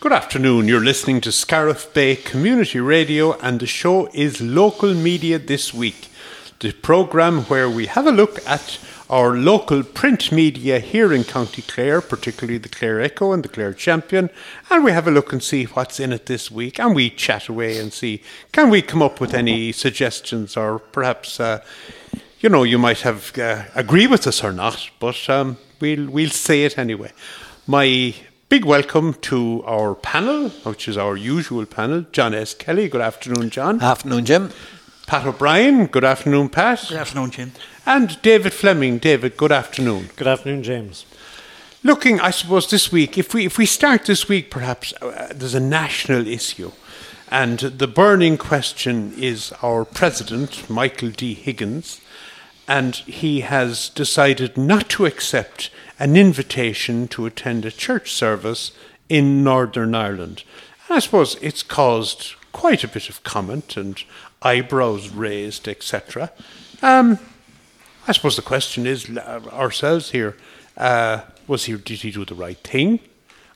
Good afternoon. You're listening to Scariff Bay Community Radio, and the show is Local Media This Week, the programme where we have a look at our local print media here in County Clare, particularly the Clare Echo and the Clare Champion, and we have a look and see what's in it this week, and we chat away and see can we come up with any suggestions or perhaps. Uh, you know, you might have uh, agree with us or not, but um, we'll we'll say it anyway. My big welcome to our panel, which is our usual panel. John S. Kelly, good afternoon, John. Afternoon, Jim. Pat O'Brien, good afternoon, Pat. Good afternoon, Jim. And David Fleming, David, good afternoon. Good afternoon, James. Looking, I suppose, this week, if we if we start this week, perhaps uh, there's a national issue. And the burning question is our president, Michael D. Higgins, and he has decided not to accept an invitation to attend a church service in Northern Ireland. And I suppose it's caused quite a bit of comment and eyebrows raised, etc. Um, I suppose the question is uh, ourselves here: uh, Was he did he do the right thing,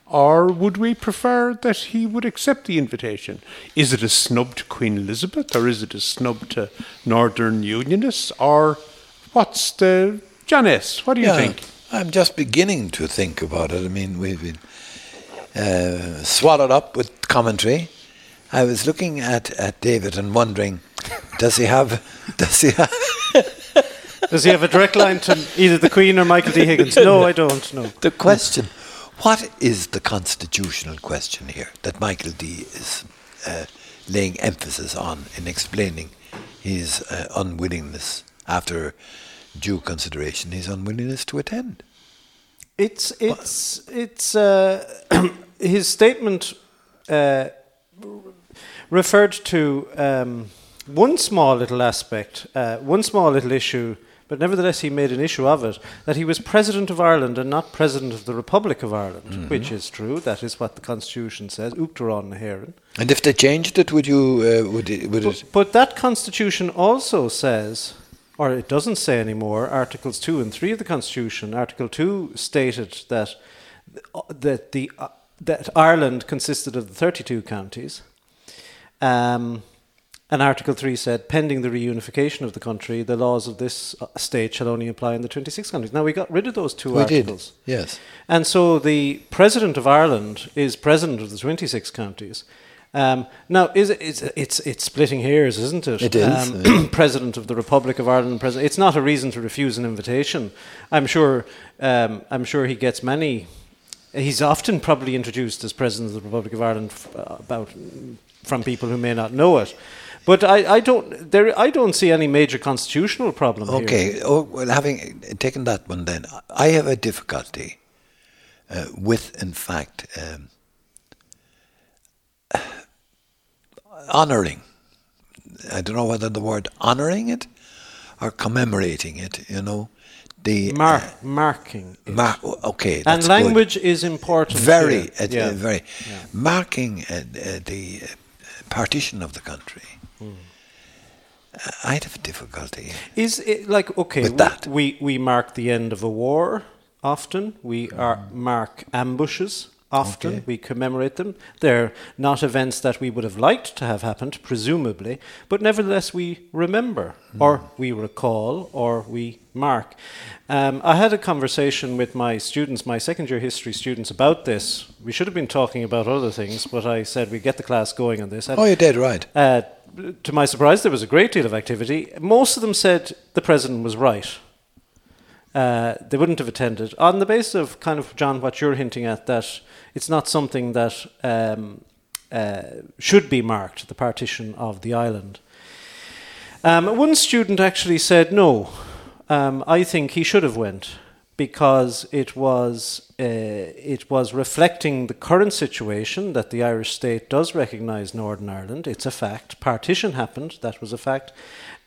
or would we prefer that he would accept the invitation? Is it a snub to Queen Elizabeth, or is it a snub to Northern Unionists, or What's the Janice? What do you yeah, think? I'm just beginning to think about it. I mean, we've been uh, swallowed up with commentary. I was looking at, at David and wondering, does he have does he have does he have a direct line to either the Queen or Michael D. Higgins? No, I don't. No. The question: What is the constitutional question here that Michael D. is uh, laying emphasis on in explaining his uh, unwillingness after due consideration his unwillingness to attend. It's it's it's uh, his statement uh, referred to um, one small little aspect, uh, one small little issue, but nevertheless he made an issue of it that he was president of Ireland and not president of the Republic of Ireland, mm-hmm. which is true. That is what the constitution says. Uachtaráin Héireann. And if they changed it, would you? Uh, would it? Would but, it? but that constitution also says or it doesn't say anymore, Articles 2 and 3 of the Constitution. Article 2 stated that, that, the, uh, that Ireland consisted of the 32 counties. Um, and Article 3 said, pending the reunification of the country, the laws of this uh, state shall only apply in the 26 counties. Now, we got rid of those two we articles. Did. Yes. And so the President of Ireland is President of the 26 counties. Um, now, is it, it's, it's, it's splitting hairs, isn't it? It is. Um, President of the Republic of Ireland, president. It's not a reason to refuse an invitation. I'm sure. Um, I'm sure he gets many. He's often probably introduced as President of the Republic of Ireland f- uh, about from people who may not know it. But I, I don't there I don't see any major constitutional problem okay. here. Oh, well, having taken that one, then I have a difficulty uh, with, in fact. Um, honouring. I don't know whether the word honouring it or commemorating it, you know. The Mar- uh, marking. Mar- okay, and language good. is important. Very, uh, yeah. uh, very yeah. marking uh, the uh, partition of the country. Mm. I'd have difficulty. Is it like okay? With that, we we mark the end of a war often. We are mark ambushes Often okay. we commemorate them. They're not events that we would have liked to have happened, presumably, but nevertheless we remember, mm. or we recall, or we mark. Um, I had a conversation with my students, my second year history students, about this. We should have been talking about other things, but I said we get the class going on this. And, oh, you did, right. Uh, to my surprise, there was a great deal of activity. Most of them said the president was right. Uh, they wouldn't have attended on the basis of kind of John what you're hinting at that it's not something that um, uh, should be marked the partition of the island. Um, one student actually said no. Um, I think he should have went because it was uh, it was reflecting the current situation that the Irish state does recognise Northern Ireland. It's a fact. Partition happened. That was a fact.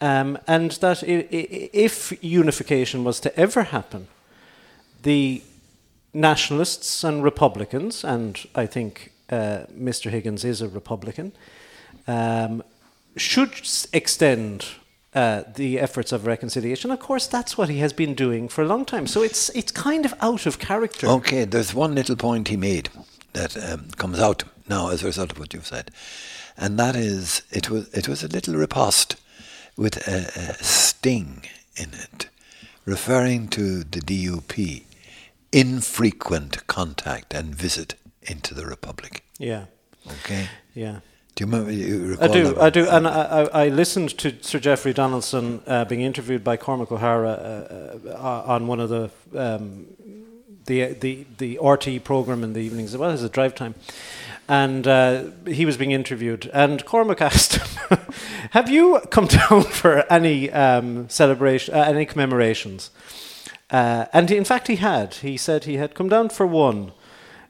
Um, and that if unification was to ever happen, the nationalists and Republicans, and I think uh, Mr. Higgins is a Republican, um, should extend uh, the efforts of reconciliation. Of course, that's what he has been doing for a long time. So it's it's kind of out of character. Okay, there's one little point he made that um, comes out now as a result of what you've said, and that is it was it was a little riposte with a, a sting in it, referring to the DUP infrequent contact and visit into the Republic. Yeah. Okay. Yeah. Do you remember? You I do? I do, and I, I, I listened to Sir Jeffrey Donaldson uh, being interviewed by Cormac Ó hEadhra uh, uh, on one of the um, the the the RT program in the evenings. As well, as a drive time, and uh, he was being interviewed, and Cormac asked him, "Have you come down for any um, celebration, uh, any commemorations?" Uh, and in fact, he had. He said he had come down for one.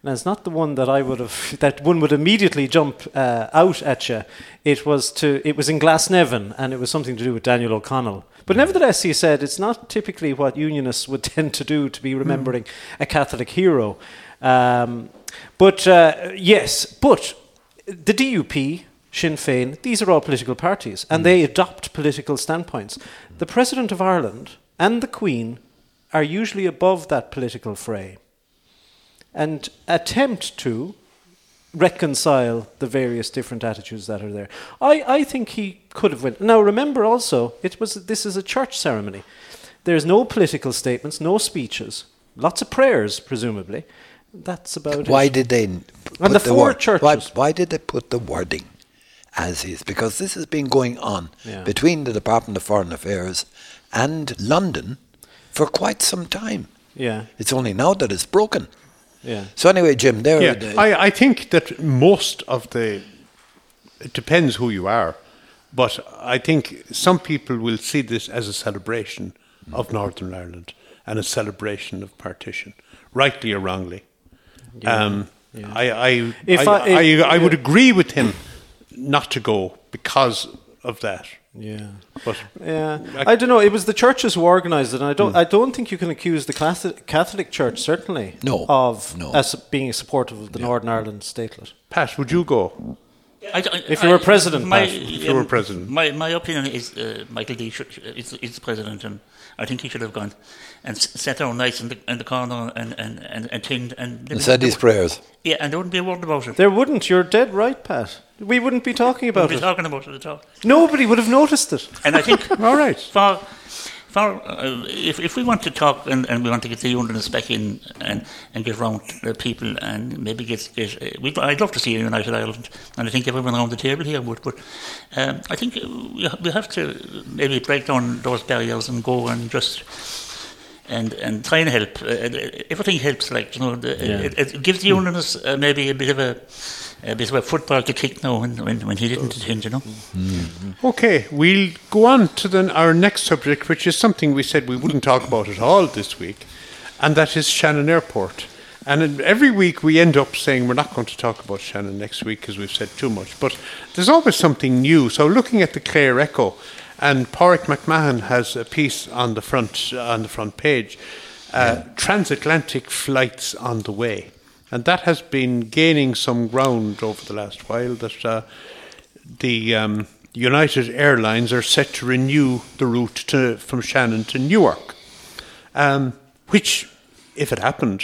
And it's not the one that I would have, that one would immediately jump uh, out at you. It was to, it was in Glasnevin, and it was something to do with Daniel O'Connell. But nevertheless, he said it's not typically what Unionists would tend to do to be remembering a Catholic hero. Um, but uh, yes, but the DUP, Sinn Féin, these are all political parties, and they adopt political standpoints. The President of Ireland and the Queen are usually above that political fray and attempt to reconcile the various different attitudes that are there. I, I think he could have went. Now remember also, it was this is a church ceremony. There's no political statements, no speeches, lots of prayers, presumably. That's about Why it. did they? n- put the four word- Why, churches. why did they put the wording as is? Because this has been going on Yeah. between the Department of Foreign Affairs and London for quite some time. Yeah, It's only now that it's broken. yeah. So anyway, Jim, there. Yeah, the- I, I think that most of the. It depends who you are, but I think some people will see this as a celebration of Northern Ireland and a celebration of partition, rightly or wrongly. Um, I, I, If I, I- I, if- I would agree with him not to go because of that. Yeah. But Yeah, I- I don't know. It was the churches who organised it, and I don't. I don't think you can accuse the Catholic, Catholic Church certainly No, of no. as being supportive of the Northern Ireland statelet. Pat, would you go? I don't- If you were president, my, Pat. If you were president. my my opinion is uh, Michael D should, is, is the president, and I think he should have gone and s- sat down nice in the in the corner and and and and, tinned and and said his prayers. yeah, and there wouldn't be a word about it. There wouldn't. You're dead right, Pat. We wouldn't be talking We'll about be it. talking about it at all. Nobody would have noticed it. And I think All right. for for uh, if if we want to talk and, and we want to get the unionists back in and and get round the people and maybe get get uh, we'd, I'd love to see a united Ireland and I think everyone around the table here would but um, I think we ha- we have to maybe break down those barriers and go and just and and try and help. Uh, everything helps, like you know, the, Yeah. it, it gives the unionists uh, maybe a bit of a a bit of a football to kick now when when, when he didn't attend, you know. Okay, we'll go on to then our next subject, which is something we said we wouldn't talk about at all this week, and that is Shannon Airport. And every week we end up saying we're not going to talk about Shannon next week because we've said too much. But there's always something new. So looking at the Clare Echo, and Páraic McMahon has a piece on the front on the front page, uh, transatlantic flights on the way, and that has been gaining some ground over the last while. That uh, the um, United Airlines are set to renew the route to, from Shannon to Newark, um, which, if it happened,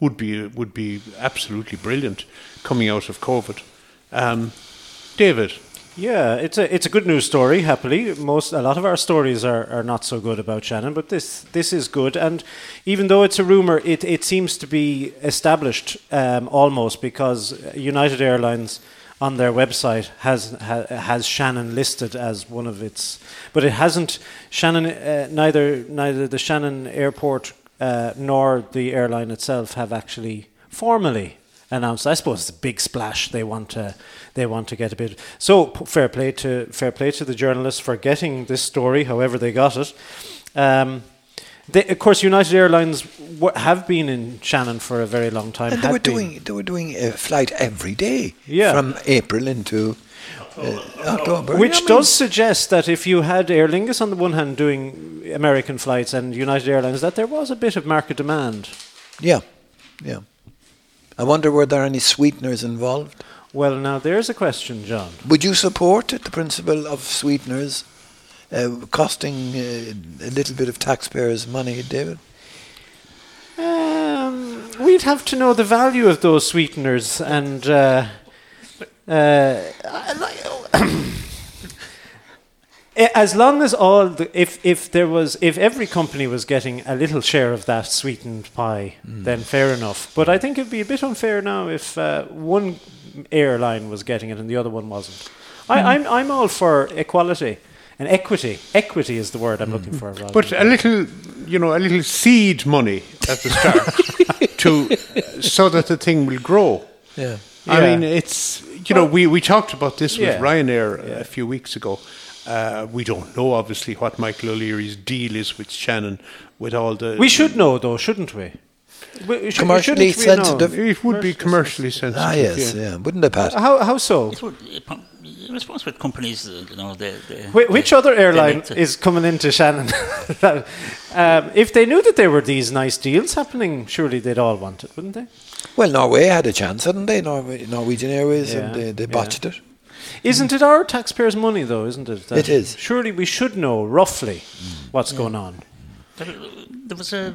would be would be absolutely brilliant coming out of COVID. Um, David, Yeah, it's a it's a good news story. Happily, most a lot of our stories are, are not so good about Shannon, but this this is good. And even though it's a rumor, it, it seems to be established um, almost because United Airlines on their website has ha, has Shannon listed as one of its, but it hasn't Shannon. Uh, neither neither the Shannon Airport uh, nor the airline itself have actually formally announced. I suppose it's a big splash. They want to they want to get a bit. So fair play to fair play to the journalists for getting this story, however they got it. Um, they, of course, United Airlines w- have been in Shannon for a very long time. And they were been. doing they were doing a flight every day Yeah. from April into uh, October. Which I mean, does suggest that if you had Aer Lingus on the one hand doing American flights and United Airlines, that there was a bit of market demand. Yeah, yeah. I wonder were there any sweeteners involved? Well, now there's a question, John. Would you support the principle of sweeteners uh, costing uh, a little bit of taxpayers' money, David? Um, we we'd have to know the value of those sweeteners and. Uh, uh, as long as all the, if if there was if every company was getting a little share of that sweetened pie, then fair enough. But I think it'd be a bit unfair now if uh, one airline was getting it and the other one wasn't. I, I'm I'm all for equality and equity. Equity is the word I'm looking for. But a little, you know, a little seed money at the start to so that the thing will grow. Yeah. I Yeah. mean, it's you know we, we talked about this with Yeah. Ryanair a few weeks ago. Uh, we don't know obviously what Michael O'Leary's deal is with Shannon with all the. we should know though, shouldn't we? We Commercially shouldn't we sensitive. It would be commercially sensitive. Ah, yes, yeah. yeah. Wouldn't it, Pat? How how so? It would, I suppose with companies, uh, you know, they, they, Wh- which they- other airline like is coming into Shannon? um, if they knew that there were these nice deals happening, surely they'd all want it, wouldn't they? Well, Norway had a chance, hadn't they? Norway, Norwegian Airways, and Yeah, they, they yeah. botched it. Isn't it our taxpayers' money, though? Isn't it? that- It is. Surely we should know roughly what's going on. There, there was a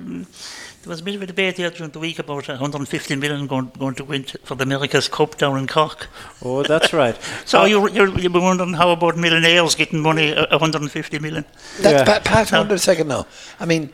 there was a bit of a debate there during the week about 150 million going, going to win for the America's Cup down in Cork. Oh, that's right. So you you're, you're wondering how about millionaires getting money, uh, 150 million? That's Yeah. Pat, Pat, hold on a second now. I mean,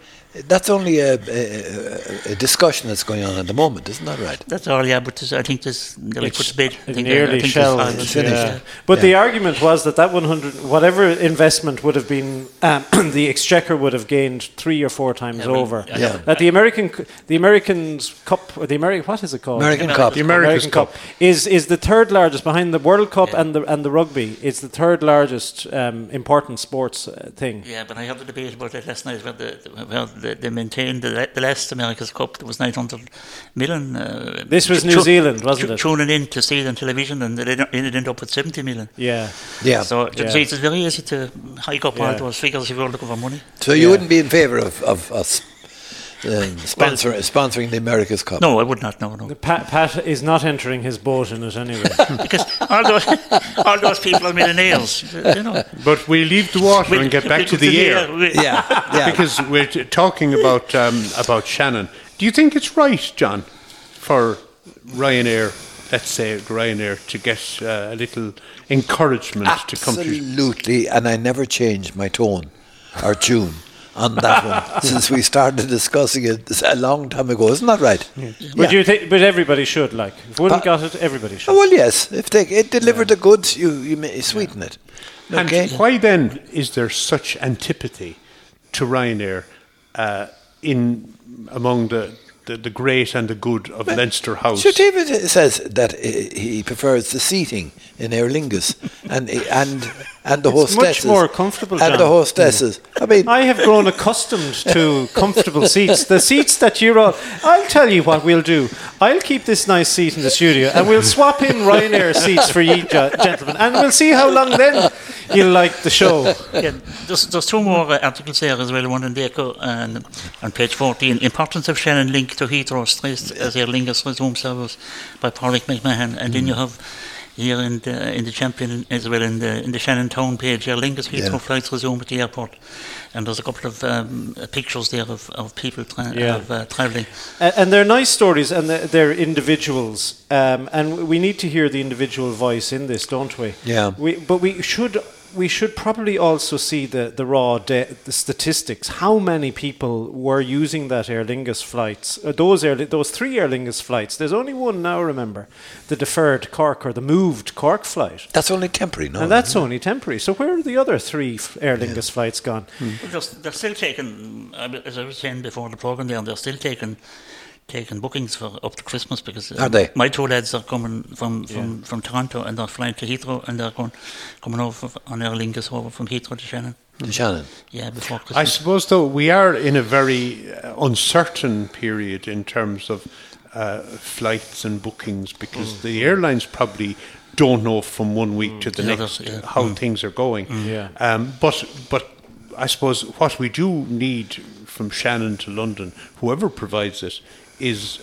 that's only a, a, a discussion that's going on at the moment, isn't that right? That's all, yeah. But this, I think this nearly put to bed. I think, nearly I think shelved. this- finished. yeah. But Yeah. the argument was that that 100, whatever investment would have been, um, the exchequer would have gained three or four times Yeah, over. I Yeah. That the American, the Americans Cup, or the American, what is it called? American American Cup. The America's Cup. is is the third largest behind the World Cup Yeah. and the and the rugby. It's the third largest um, important sports uh, thing. Yeah, but I had a debate about that last night. Where, the, where they, they maintained the, the last America's Cup, there was 900 million. Uh, This was tu- New tu- Zealand, wasn't tu- it? Tuning in to see it on television, and they ended ended up with 70 million. Yeah, Yeah. So Yeah. so it's very easy to hike up all Yeah. those figures if you're looking for money. So you Yeah. wouldn't be in favour of, of us um, sponsor, sponsoring the America's Cup? No, I would not. No, no. Pat, Pat is not entering his boat in it anyway. because all those, all those people are millionaires. You know. But we leave the water and get back to the air. We- Yeah, yeah. because we're t- talking about um, about Shannon. Do you think it's right, John, for Ryanair, let's say Ryanair, to get uh, a little encouragement to come to? Absolutely, and I never changed my tone or tune on that one since we started discussing it a long time ago. Isn't that right? But you think? But everybody should like. If one Pa- got it, everybody should. Oh, well, yes. If they it delivered the goods, you you may sweeten it. Okay. And why then is there such antipathy to Ryanair uh, in among the, the, the great and the good of Leinster House? Sir David says that he prefers the seating in Aer Lingus and and and the It's much hostesses. more comfortable, And John. the hostesses. I mean, I have grown accustomed to comfortable seats. The seats that you're on. I'll tell you what we'll do. I'll keep this nice seat in the studio and we'll swap in Ryanair seats for you, gentlemen, and we'll see how long then you'll like the show. Yeah, there's, there's two more uh, articles there as well. One in the Echo and on page 14. Importance of Shannon link to Heathrow stressed as Aer Lingus resume service by Páraic McMahon. And then you have here in the, in the champion as well in the in the Shannon Town page, Aer Lingus Heathrow Yeah. flights resume at the airport. And there's a couple of um, uh, pictures there of, of people tra- Yeah. of, uh, travelling. And, and they're nice stories and they're, they're individuals. Um, and we need to hear the individual voice in this, don't we? Yeah. We, but we should we should probably also see the, the raw de- the statistics. How many people were using that Aer Lingus flights? Uh, those Aer, those three Aer Lingus flights. There's only one now. Remember, the deferred Cork or the moved Cork flight, that's only temporary, no? and that's only temporary. So where are the other three f- Aer Lingus flights gone? Well, they're, they're still taking, uh, as I was saying before the programme there, they're still taking taking bookings for up to Christmas because uh, Are they? my two lads are coming from, from, from Toronto and they're flying to Heathrow and they're going coming over f- on Aer Lingus over from Heathrow to Shannon. To Shannon. Yeah, before I suppose, though, we are in a very uh, uncertain period in terms of uh, flights and bookings because the airlines probably don't know from one week to the Yeah, next that's- yeah. how things are going. Yeah. Um, but but I suppose what we do need from Shannon to London, whoever provides it, is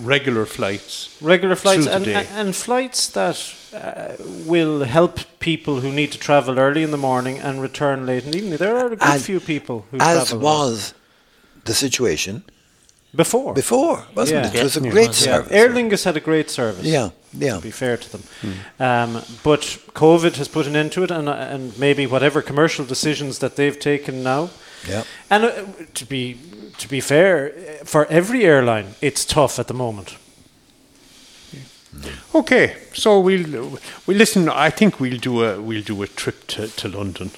regular flights. Regular flights and, and flights that uh, will help people who need to travel early in the morning and return late in the evening. There are a good And few people who As travel. was the situation Before. before, wasn't Yeah. it? It was a Yeah. great Yeah. service. Aer Lingus had a great service. Yeah, yeah. To be fair to them, um, but COVID has put an end to it, and and maybe whatever commercial decisions that they've taken now. Yeah. And uh, to be to be fair, uh, for every airline, it's tough at the moment. Okay, so we'll we listen. I think we'll do a we'll do a trip to, to London,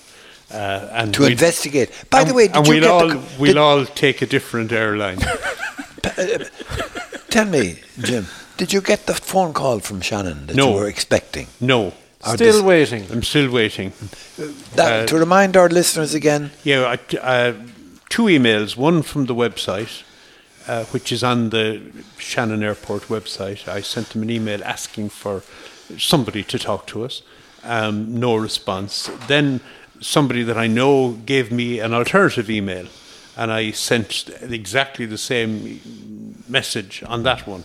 uh, and To we'll- investigate. By the way, did and you we'll get all the, we'll all take a different airline. Tell me, Jim, did you get the phone call from Shannon that No. you were expecting? no, Or Still this- waiting. I'm still waiting. That, Uh, to remind our listeners again, Yeah, I, uh, two emails. One from the website, uh, which is on the Shannon Airport website. I sent them an email asking for somebody to talk to us. Um, no response. Then somebody that I know gave me an alternative email, and I sent exactly the same message on that one.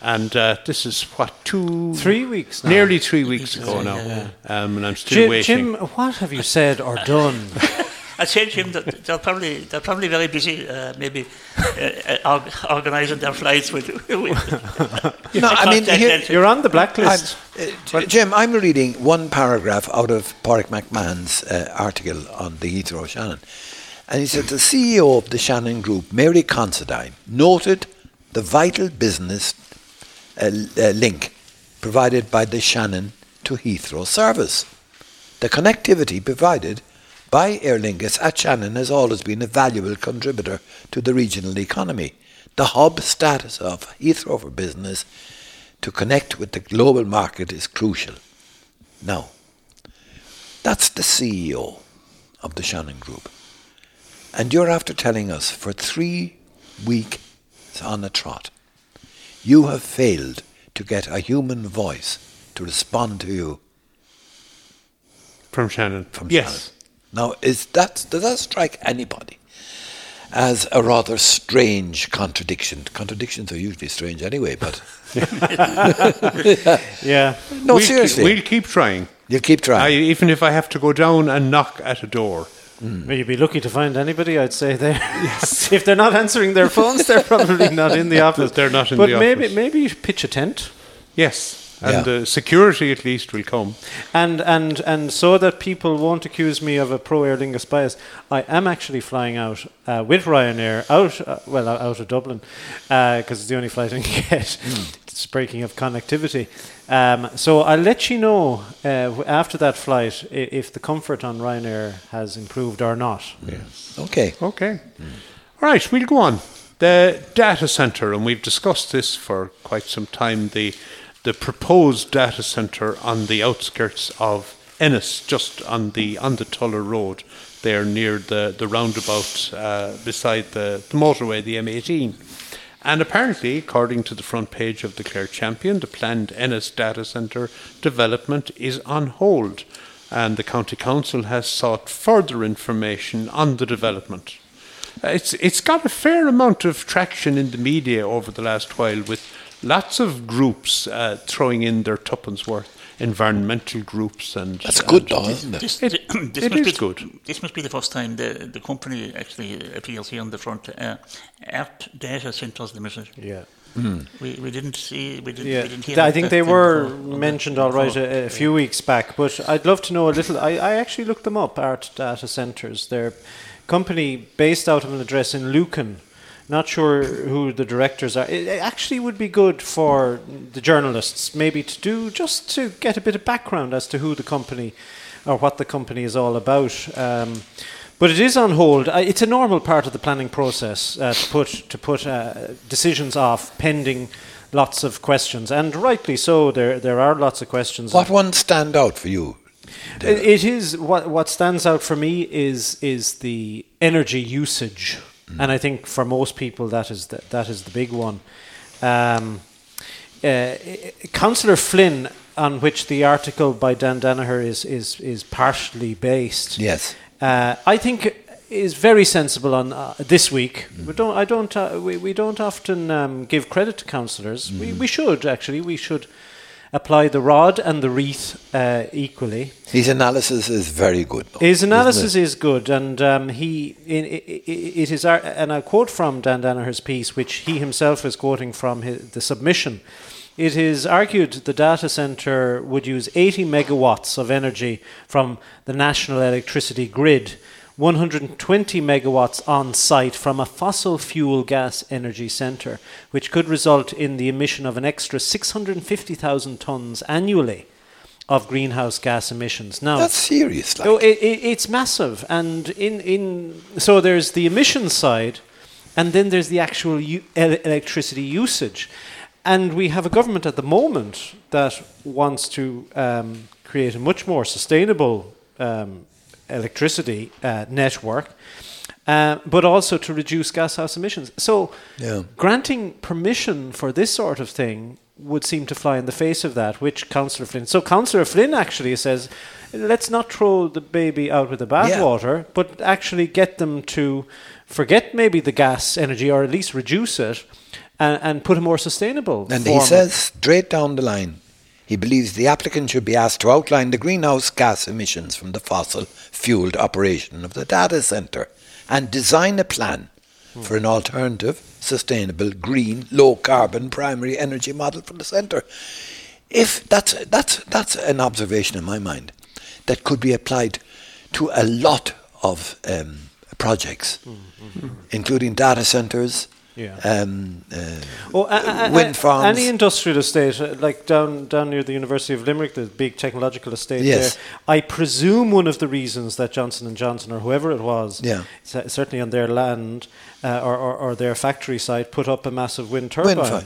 And uh, this is what two, Three weeks now. nearly three weeks ago now, um, and I'm still Jim, waiting. Jim, what have you said or done? I'd say, Jim, that they're probably they're probably very busy, uh, maybe uh, uh, organising their flights with. with No, I mean, here- You're on the I'm, blacklist. uh, Jim, I'm reading one paragraph out of Páraic McMahon's uh, article on the Heathrow Shannon. And he said the CEO of the Shannon Group, Mary Considine, noted the vital business uh, uh, link provided by the Shannon to Heathrow service. The connectivity provided by Aer Lingus at Shannon has always been a valuable contributor to the regional economy. The hub status of Heathrow for business to connect with the global market is crucial. Now, that's the CEO of the Shannon Group. And you're after telling us for three weeks on a trot, you have failed to get a human voice to respond to you from Shannon. from yes. Shannon. Now, is that does that strike anybody as a rather strange contradiction? Contradictions are usually strange anyway, but yeah. no, we'll seriously, Keep, we'll keep trying. you'll keep I, trying. even if I have to go down and knock at a door. Hmm. Well, you'd be lucky to find anybody, I'd say there. yes. if they're not answering their phones, they're probably not in the office. They're not in but the maybe, office. maybe you should pitch a tent. Yes, and Yeah. uh, security at least will come. And, and, and so that people won't accuse me of a pro Aer Lingus bias, I am actually flying out uh, with Ryanair out, uh, well, out of Dublin, because it's the only flight I can get. It's breaking of connectivity. Um, so I'll let you know uh, after that flight i- if the comfort on Ryanair has improved or not. Okay. Okay. All right, we'll go on. The data center, and we've discussed this for quite some time. The the proposed data center on the outskirts of Ennis, just on the on the Tulla Road, there near the the roundabout uh, beside the, the motorway, the M18. And apparently, according to the front page of the Clare Champion, the planned Ennis data centre development is on hold, and the County Council has sought further information on the development. Uh, It's it's got a fair amount of traction in the media over the last while, with lots of groups uh, throwing in their tuppence worth, environmental groups and That's and- good, though, isn't it? This, It- this it must is be, good. This must be the first time the, the company actually appeals here on the front. Uh, Art Data Centres Limited. Yeah. We, we didn't see. We didn't, Yeah, we didn't hear I think they were before, mentioned the- all right a, a few weeks back, but I'd love to know a little. I, I actually looked them up, Art Data Centres. They're a company based out of an address in Lucan. Not sure who the directors are. It actually would be good for the journalists maybe to do just to get a bit of background as to who the company or what the company is all about. Um, but it is on hold. Uh, It's a normal part of the planning process uh, to put to put uh, decisions off pending lots of questions, and rightly so. There there are lots of questions. What ones stand out for you? It, it is what what stands out for me is is the energy usage, and I think for most people that is the, that is the big one. Um, uh, Councillor Flynn, on which the article by Dan Danaher is is is partially based. Yes. Uh, I think is very sensible on uh, this week. We don't. I don't. Uh, we, we don't often um, give credit to councillors. We, we should actually. We should. Apply the rod and the wreath uh, equally. His analysis is very good. though, His analysis is good, and um, he in, i i it is, ar- and I quote from Dan Danaher's piece, which he himself is quoting from his, the submission. It is argued the data center would use 80 megawatts of energy from the national electricity grid, 120 megawatts on site from a fossil fuel gas energy center, which could result in the emission of an extra 650,000 tons annually of greenhouse gas emissions. Now, That's serious. Like. Oh, it, it, it's massive, and in in so there's the emission side, and then there's the actual u- el- electricity usage, and we have a government at the moment that wants to um, create a much more sustainable um, electricity uh, network. Uh, but also to reduce gashouse emissions. So, Yeah. granting permission for this sort of thing would seem to fly in the face of that, which Councillor Flynn. So Councillor Flynn actually says, let's not throw the baby out with the bathwater, but actually get them to forget maybe the gas energy or at least reduce it and, and put a more sustainable. And he says straight down the line, he believes the applicant should be asked to outline the greenhouse gas emissions from the fossil fueled operation of the data centre and design a plan for an alternative, sustainable, green, low carbon primary energy model for the centre. If that's that's that's an observation in my mind that could be applied to a lot of um, projects, including data centres, Yeah. um, uh, Oh, wind farms. Any industrial estate, uh, like down down near the University of Limerick, the big technological estate Yes. there. I presume one of the reasons that Johnson and Johnson or whoever it was, Yeah. cer- certainly on their land uh, or, or, or their factory site, put up a massive wind turbine. farm.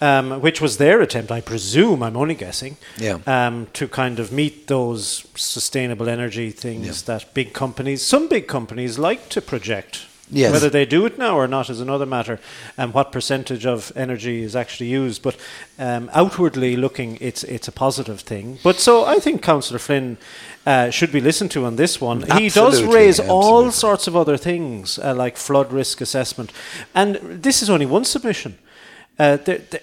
Um, which was their attempt, I presume, I'm only guessing, Yeah. um, to kind of meet those sustainable energy things that big companies, some big companies like to project. Yes. Whether they do it now or not is another matter, and what percentage of energy is actually used. But um, outwardly looking, it's it's a positive thing. But so I think Councillor Flynn uh, should be listened to on this one. he does Absolutely, raise all sorts of other things uh, like flood risk assessment, and this is only one submission. Uh, the, the,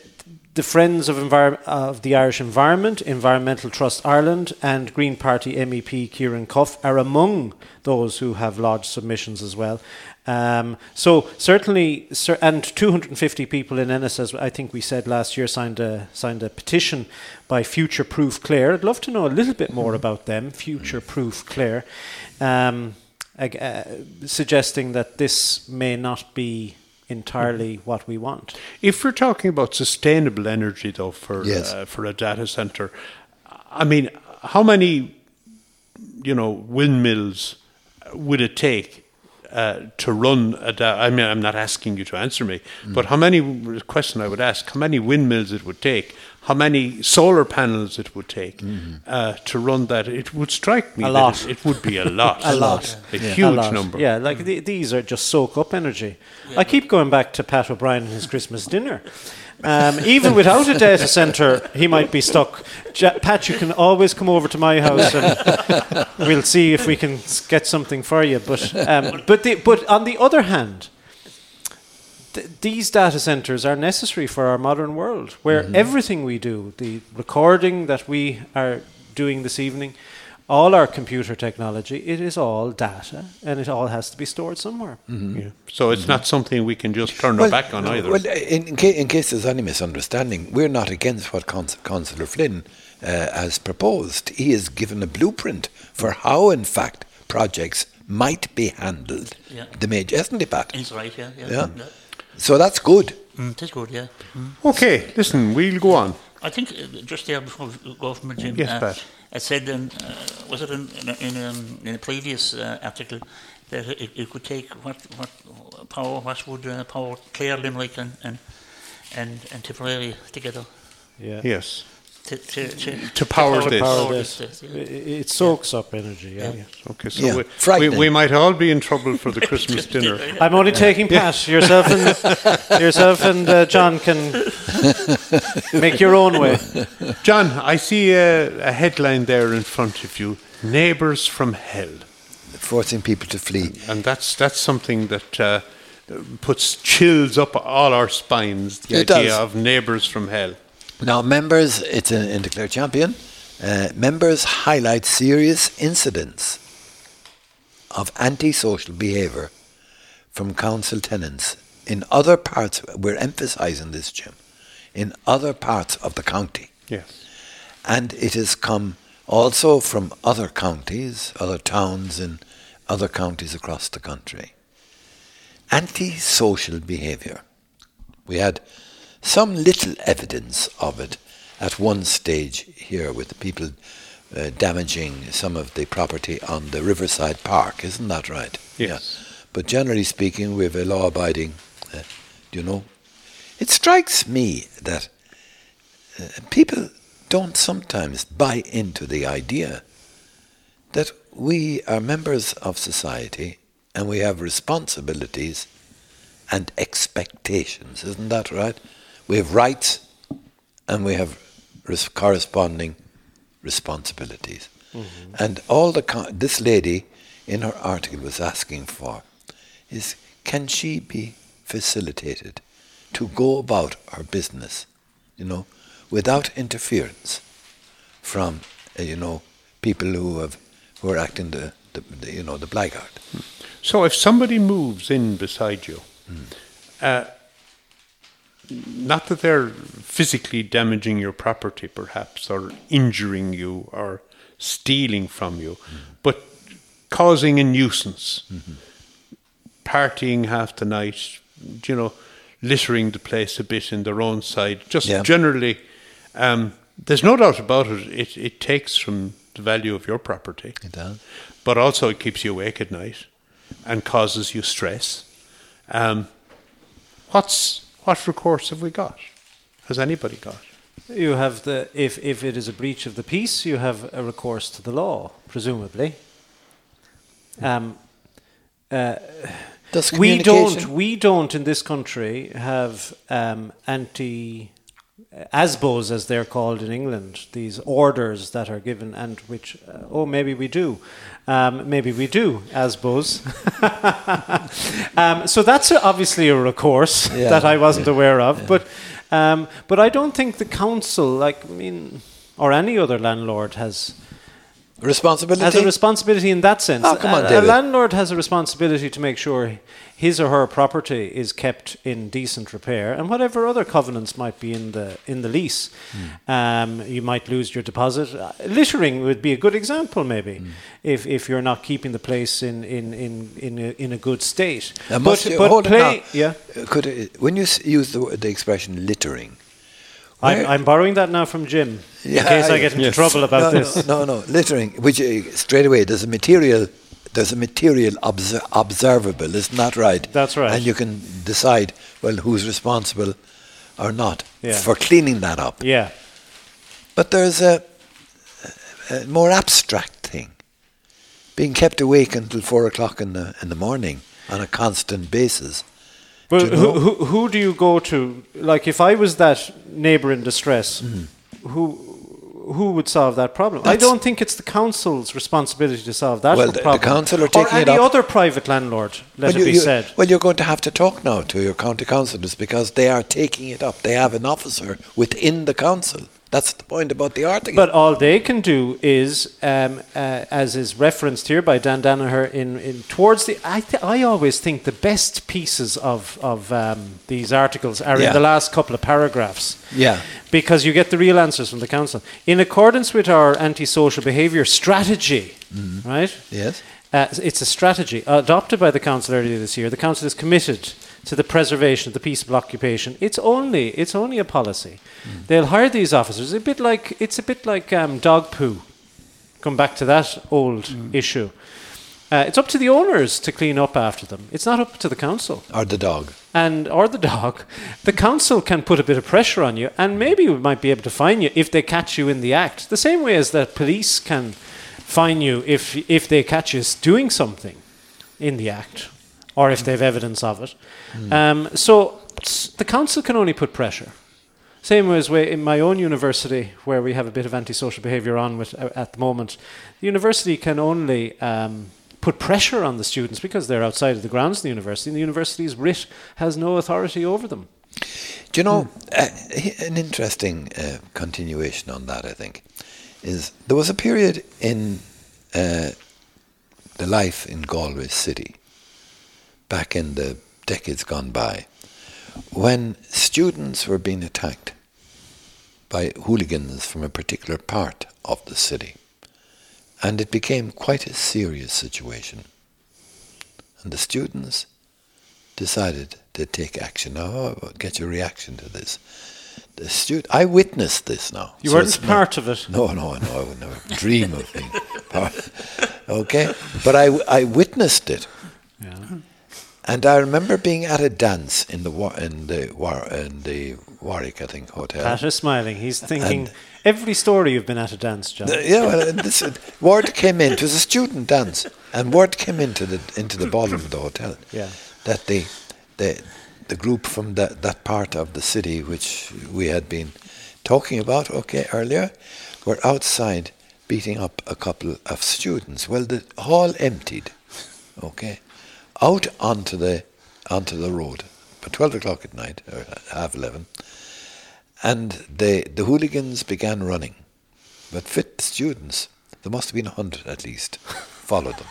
the Friends of, Envir- of the Irish Environment, Environmental Trust Ireland, and Green Party MEP Ciarán Cuffe are among those who have lodged submissions as well. Um, so certainly, cer- and 250 people in Ennis, as I think we said last year, signed a signed a petition by Future Proof Clare. I'd love to know a little bit more about them. Future Proof Clare, um, uh, suggesting that this may not be entirely what we want. If we're talking about sustainable energy, though, for Yes. uh, for a data center, I mean, how many, you know, windmills would it take uh, to run a? Da- I mean, I'm not asking you to answer me, Mm. but how many? Question I would ask: How many windmills it would take? How many solar panels it would take Mm-hmm. uh, to run that? It would strike me A that lot. It, it would be a lot, A lot. a A huge lot. number. Yeah, like the, these are just soak up energy. I keep going back to Pat O'Brien and his Christmas dinner. Um, even without a data center, he might be stuck. Ja- Pat, you can always come over to my house and we'll see if we can get something for you. But um, but the, but on the other hand, th- these data centers are necessary for our modern world, where everything we do, the recording that we are doing this evening, all our computer technology, it is all data, and it all has to be stored somewhere. Yeah. So it's not something we can just turn our back on either. Well, in, in, ca- in case there's any misunderstanding, we're not against what Cons- Councillor Flynn uh, has proposed. He has given a blueprint for how, in fact, projects might be handled. Yeah. The major, isn't it, Pat? He's right, yeah. Yeah. Yeah. So that's good. Mm, it is good, yeah. Mm. okay, listen, we'll go on. I think uh, just there before we go from the gym, Yes, uh, Pat. I said in, uh, was it in in, a- in, um, in a previous uh, article that it, it could take what what power what would uh, power Clare Limerick and and and, and Tipperary together Yeah. Yes. To to, to, To power this. Power this, this. yeah. It, it soaks up energy. Yeah. Yeah. Okay, so Yeah, we, we, we might all be in trouble for the Christmas dinner. I'm only taking Pat. Yourself and yourself and uh, John can make your own way. John, I see a, a headline there in front of you: "Neighbors from Hell," Forcing people to flee. and that's that's something that uh, puts chills up all our spines. The It idea does. of neighbours from hell. Now, members, it's in, in the Clare Champion. Uh, members highlight serious incidents of antisocial behaviour from council tenants in other parts. We're emphasising this, Jim, in other parts of the county. Yes. And it has come also from other counties, other towns in other counties across the country. Antisocial behaviour. We had some little evidence of it at one stage here with the people uh, damaging some of the property on the Riverside Park, isn't that right? Yes. Yeah. But generally speaking, we have a law abiding, uh, you know. It strikes me that uh, people don't sometimes buy into the idea that we are members of society and we have responsibilities and expectations, isn't that right? We have rights and we have res- corresponding responsibilities. Mm-hmm. And all the co- this lady in her article was asking for is can she be facilitated to go about her business, you know, without interference from, uh, you know, people who have who are acting the, the, the you know the blackguard. So if somebody moves in beside you, mm. uh, not that they're physically damaging your property, perhaps, or injuring you, or stealing from you, mm. but causing a nuisance, mm-hmm. partying half the night, you know, littering the place a bit in their own side, just yeah. generally. Um, there's no doubt about it. It it takes from the value of your property. It does. But also, it keeps you awake at night and causes you stress. Um, what's what recourse have we got? Has anybody got? You have the if if it is a breach of the peace, you have a recourse to the law, presumably. Um, uh, we don't we don't in this country have um, anti ASBOs, as they're called in England, these orders that are given, and which, uh, oh, maybe we do. Um, maybe we do, ASBOs. um, so that's obviously a recourse yeah. that I wasn't yeah. aware of. Yeah. But, um, but I don't think the council, like, I mean, or any other landlord has responsibility has a responsibility in that sense. Oh, come on, a, a landlord has a responsibility to make sure his or her property is kept in decent repair, and whatever other covenants might be in the in the lease, mm. um, you might lose your deposit. Uh, littering would be a good example, maybe, mm. if if you're not keeping the place in in in in a, in a good state. Uh, but, but play, yeah. Could it, when you use the the expression littering, I'm, I'm, borrowing that now from Jim in case I, I get into yes. trouble about no, this. No, no, no, littering, which uh, straight away there's a material there's a material obser- observable, isn't that right? That's right. And you can decide, well, who's responsible or not yeah. for cleaning that up. Yeah. But there's a, a, more abstract thing. Being kept awake until four o'clock in the in the morning on a constant basis. Well, you know? who, who, who do you go to? Like, if I was that neighbour in distress, mm. who who would solve that problem? That's I don't think it's the council's responsibility to solve that well, problem. the council are taking or any other private landlord. Let well, it be you, said. Well, you're going to have to talk now to your county councillors because they are taking it up. They have an officer within the council that's the point about the article. But all they can do is, um, uh, as is referenced here by Dan Danaher, in, in towards the. I, th- I always think the best pieces of of um, these articles are yeah. in the last couple of paragraphs. Yeah. Because you get the real answers from the council. In accordance with our antisocial behaviour strategy, mm-hmm. right? Yes. Uh, it's a strategy adopted by the council earlier this year. The council is committed to the preservation of the peaceable occupation. It's only it's only a policy. Mm. They'll hire these officers. It's a bit like it's a bit like um, dog poo. Come back to that old mm. issue. Uh, it's up to the owners to clean up after them. It's not up to the council or the dog. And or the dog. The council can put a bit of pressure on you, and maybe we might be able to fine you if they catch you in the act. The same way as the police can fine you if if they catch you doing something in the act or if they have evidence of it. Mm. Um, so the council can only put pressure. Same as in my own university, where we have a bit of antisocial behaviour on with, uh, at the moment, the university can only um, put pressure on the students because they're outside of the grounds of the university, and the university's writ has no authority over them. Do you know, uh, an interesting uh, continuation on that, I think, is there was a period in uh, the life in Galway City, back in the decades gone by, when students were being attacked by hooligans from a particular part of the city. And it became quite a serious situation. And the students decided to take action. Oh, now, I'll get your reaction to this. The stu- I witnessed this now. You so weren't part of it. No, no, no. I would never dream of being part. Okay, but I, I witnessed it. And I remember being at a dance in the Wa- in the War in the Warwick, I think, hotel. Pat is smiling. He's thinking And- every story you've been at a dance, John. Uh, yeah, well, this word came in. It was a student dance, and word came into the into the ballroom of the hotel. Yeah. that the the the group from that that part of the city which we had been talking about, okay, earlier, were outside beating up a couple of students. Well, the hall emptied, okay, out onto the onto the road, at twelve o'clock at night or half eleven, and the the hooligans began running, but fit students, there must have been a hundred at least, followed them,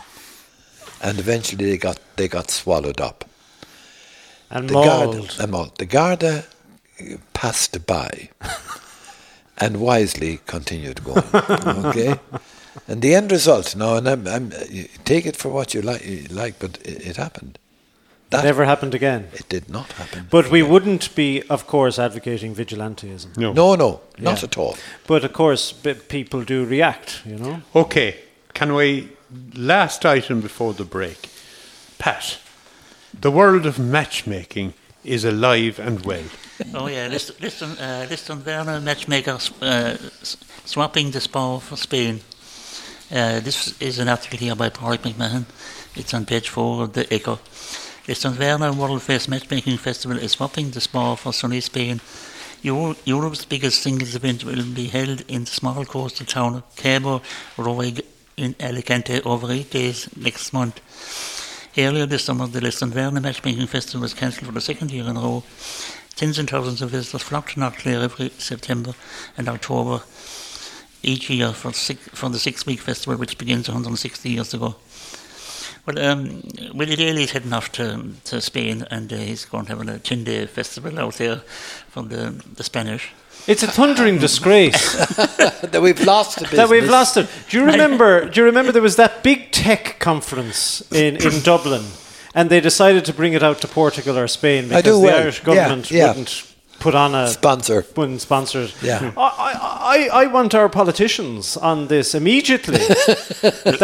and eventually they got they got swallowed up. and The Garda, mauled. the, mauled. the Garda uh, passed by and wisely continued going. okay, and the end result. Now, and I'm, I'm, take it for what you like, you like, but it, it happened. That Never happened again. It did not happen. But we wouldn't be, of course, advocating vigilantism. No. no, no, not Yeah. at all. But of course, b- people do react. You know. Okay, can we, last item before the break. Pat, the world of matchmaking is alive and well. Oh yeah, listen, listen, uh, Lisdoonvarna, matchmaker, uh, swapping the spar for Spain. Uh, this is an article here by Páraic McMahon. It's on page four of the Echo. Lisdoonvarna World Face Matchmaking Festival is swapping the spar for sunny Spain. Eu- Europe's biggest singles event will be held in the small coastal town of Cabo Roig in Alicante over eight days next month. Earlier this summer, the Lisdoonvarna Matchmaking Festival was cancelled for the second year in a row. Tens and thousands of visitors flock to Knockclear every September and October each year for, six, for the six-week festival, which begins 160 years ago. Well, um, Willie Daly is heading off to, to Spain, and uh, he's going to have a 10-day festival out there for the, the Spanish. It's a thundering disgrace that we've lost the business. that we've lost it. Do you remember? Do you remember there was that big tech conference in, in Dublin, and they decided to bring it out to Portugal or Spain because do the well. Irish Yeah, government yeah. wouldn't put on a Sponsor. wouldn't sponsor. Yeah. I, I, I I want our politicians on this immediately.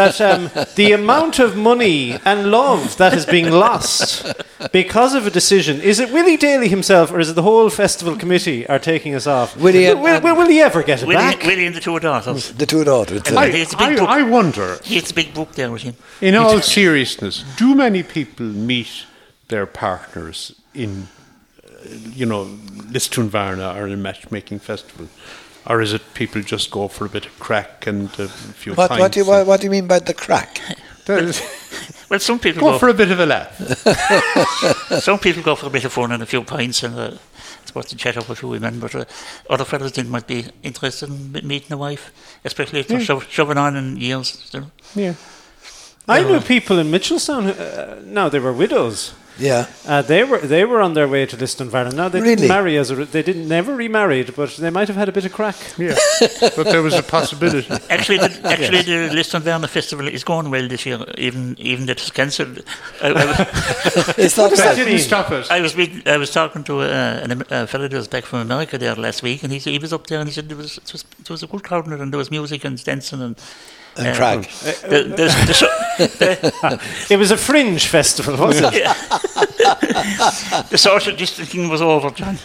that um, the amount of money and love that is being lost because of a decision is it Willie Daly himself or is it the whole festival committee are taking us off? Willie will, and- will, will, will he ever get it Willie, back? Willie and the two daughters. The two daughters. And uh, I- I, It's a big I, book. I wonder, He has a big book there with him. in all seriousness, do many people meet their partners in, you know, Lisdoonvarna or a matchmaking festival? Or is it people just go for a bit of crack and a few what, pints? what, do you, what, what do you mean by the crack? Well, some people go go, for a bit of a laugh. some people go for a bit of fun and a few pints and uh, supposed to chat up with a few women, but uh, other fellows then might be interested in meeting a wife, especially if they're shov- shoving on in years. You know. Yeah. I knew people in Mitchelstown. Who, uh, no, they were widows. Yeah. Uh, they were they were on their way to Lisdoonvarna. Now they Really? didn't marry as a, re- they didn't never remarried, but they might have had a bit of crack. Yeah. but there was a possibility. Actually, the, actually, the Lisdoonvarna Festival is going well this year, even even that it's cancelled. I, I, It's not That bad. didn't stop it. I was speaking, I was talking to a, an, Am- a fellow that was back from America there last week, and he said he was up there, and he said there was it was, it was a good crowd in and there was music and dancing and. And crack. The, the, the, so- It was a fringe festival, wasn't it? the social distancing was over, John.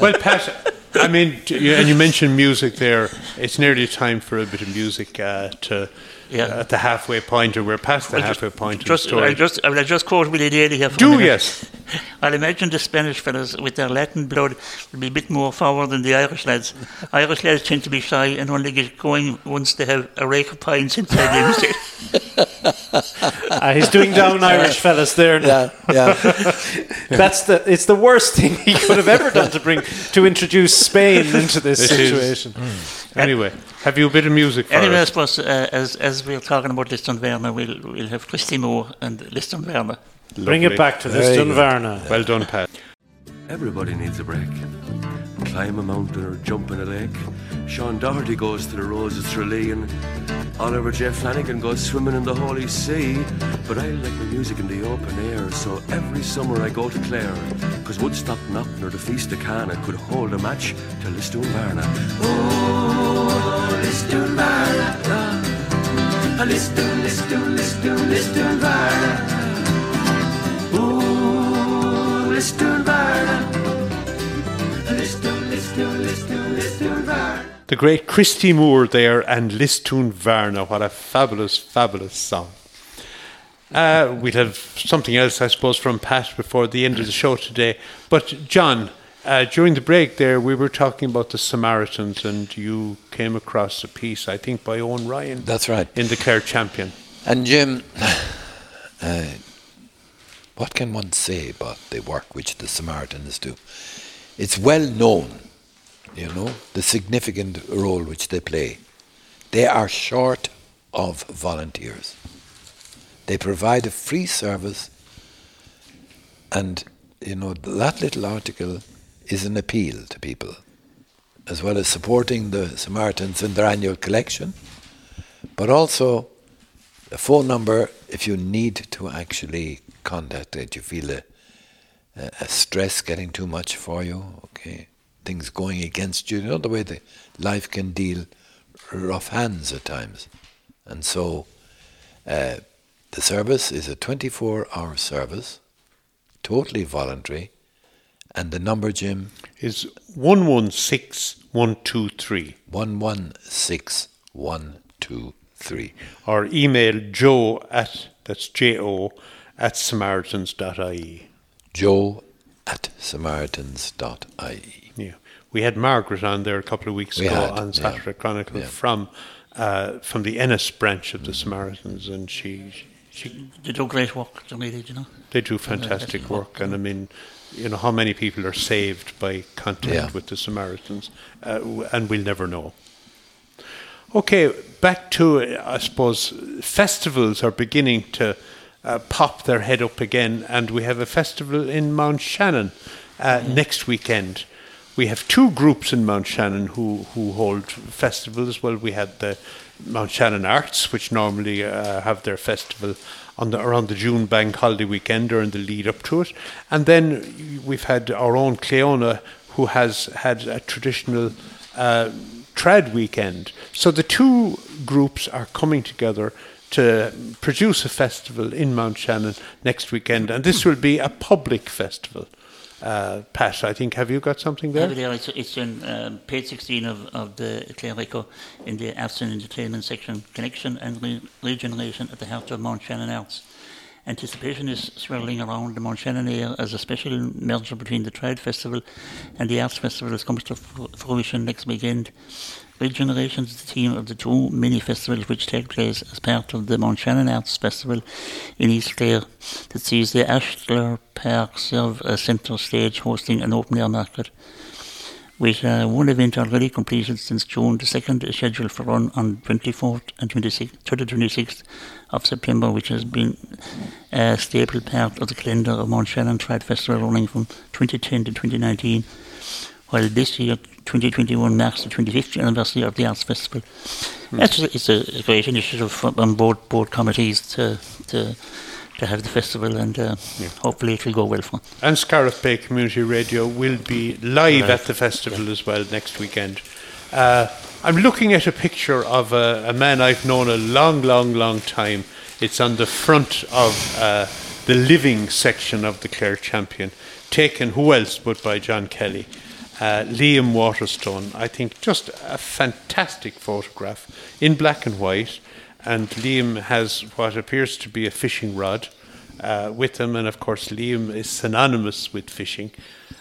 Well, Pat, I mean, and you mentioned music there. It's nearly time for a bit of music uh, to Yeah. uh, at the halfway point, or we're past the halfway point of the Just, story. I just, I will just quote Willie Daly here. For a Do minute. yes. I'll imagine the Spanish fellows with their Latin blood will be a bit more forward than the Irish lads. Irish lads tend to be shy and only get going once they have a rake of pints inside them. Ah, he's doing down Irish fellas there. now. Yeah, yeah. That's the. It's the worst thing he could have ever done to bring to introduce Spain into this It is. situation. Anyway, have you a bit of music for Anyway, I suppose uh, as as we're talking about Lisdoonvarna, we'll we'll have Christy Moore and Lisdoonvarna. Bring it back to this Very good. Dunvarna. Well done, Pat. Everybody needs a break. Climb a mountain or jump in a lake. Sean Doherty goes to the Roses Tralee and Oliver J. Flanagan goes swimming in the Holy Sea. But I like my music in the open air, so every summer I go to Clare. Cause Woodstock Knock nor the Feast of Cana could hold a match to Lisdoonvarna. Oh, Lisdoonvarna. Ah, Lisdoon, Lisdoon, Lisdoon, Lisdoonvarna. Oh, Lisdoon The great Christy Moore there and Lisdoonvarna. What a fabulous, fabulous song. Uh, we'll have something else, I suppose, from Pat before the end of the show today. But, John, uh, during the break there, we were talking about the Samaritans, and you came across a piece, I think, by Owen Ryan. That's right. In the Clare Champion. And Jim, uh, what can one say about the work which the Samaritans do? It's well known, you know, the significant role which they play. They are short of volunteers. They provide a free service, and you know that little article is an appeal to people, as well as supporting the Samaritans in their annual collection, but also a phone number if you need to actually contact it. You feel a, a, stress getting too much for you, okay, things going against you. You know the way the life can deal rough hands at times, and so uh, the service is a 24-hour service, totally voluntary, and the number, Jim, Is 116123. one one six one two three. Or email joe at, that's J-O, at samaritans.ie. Joe at samaritans.ie. Yeah, we had Margaret on there a couple of weeks We ago had, on yeah. Saturday Chronicle Yeah. from uh, from the Ennis branch of the Samaritans, and she she They do great work, don't they? You know. they do fantastic work, and I mean, you know how many people are saved by contact Yeah. with the Samaritans, uh, and we'll never know. Okay, back to uh, I suppose festivals are beginning to uh, pop their head up again, and we have a festival in Mount Shannon uh, next weekend. We have two groups in Mount Shannon who, who hold festivals. Well, we had the Mount Shannon Arts, which normally uh, have their festival on the, around the June bank holiday weekend or in the lead up to it. And then we've had our own Cleona, who has had a traditional uh, trad weekend. So the two groups are coming together to produce a festival in Mount Shannon next weekend, and this will be a public festival. Uh, Pat, I think, have you got something there? There, it's, it's in um, page 16 of, of the Clare Echo in the Arts and Entertainment section, Connection and re- Regeneration at the heart of Mount Shannon Arts. Anticipation is swirling around the Mount Shannon area as a special merger between the Trade Festival and the Arts Festival has comes to fruition next weekend. Regeneration is the theme of the two mini festivals which take place as part of the Mount Arts Festival in East Clare that sees the Ashler Park serve as centre stage hosting an open air market. With uh, one event already completed since June, the second is scheduled for run on 24th and 26th, to 26th of September, which has been a staple part of the calendar of Mount Shannon Festival running from 2010 to 2019, while this year, 2021, marks the 25th anniversary of the Arts Festival. It's, a, it's a great initiative from on both, both committees to, to, to have the festival, and uh, hopefully it will go well for. And Scariff Bay Community Radio will be live at the festival as well next weekend. Uh, I'm looking at a picture of a, a man I've known a long, long, long time. It's on the front of uh, the living section of the Clare Champion, taken who else but by John Kelly. Uh, Liam Waterstone, I think just a fantastic photograph in black and white. And Liam has what appears to be a fishing rod uh, with him, and of course, Liam is synonymous with fishing.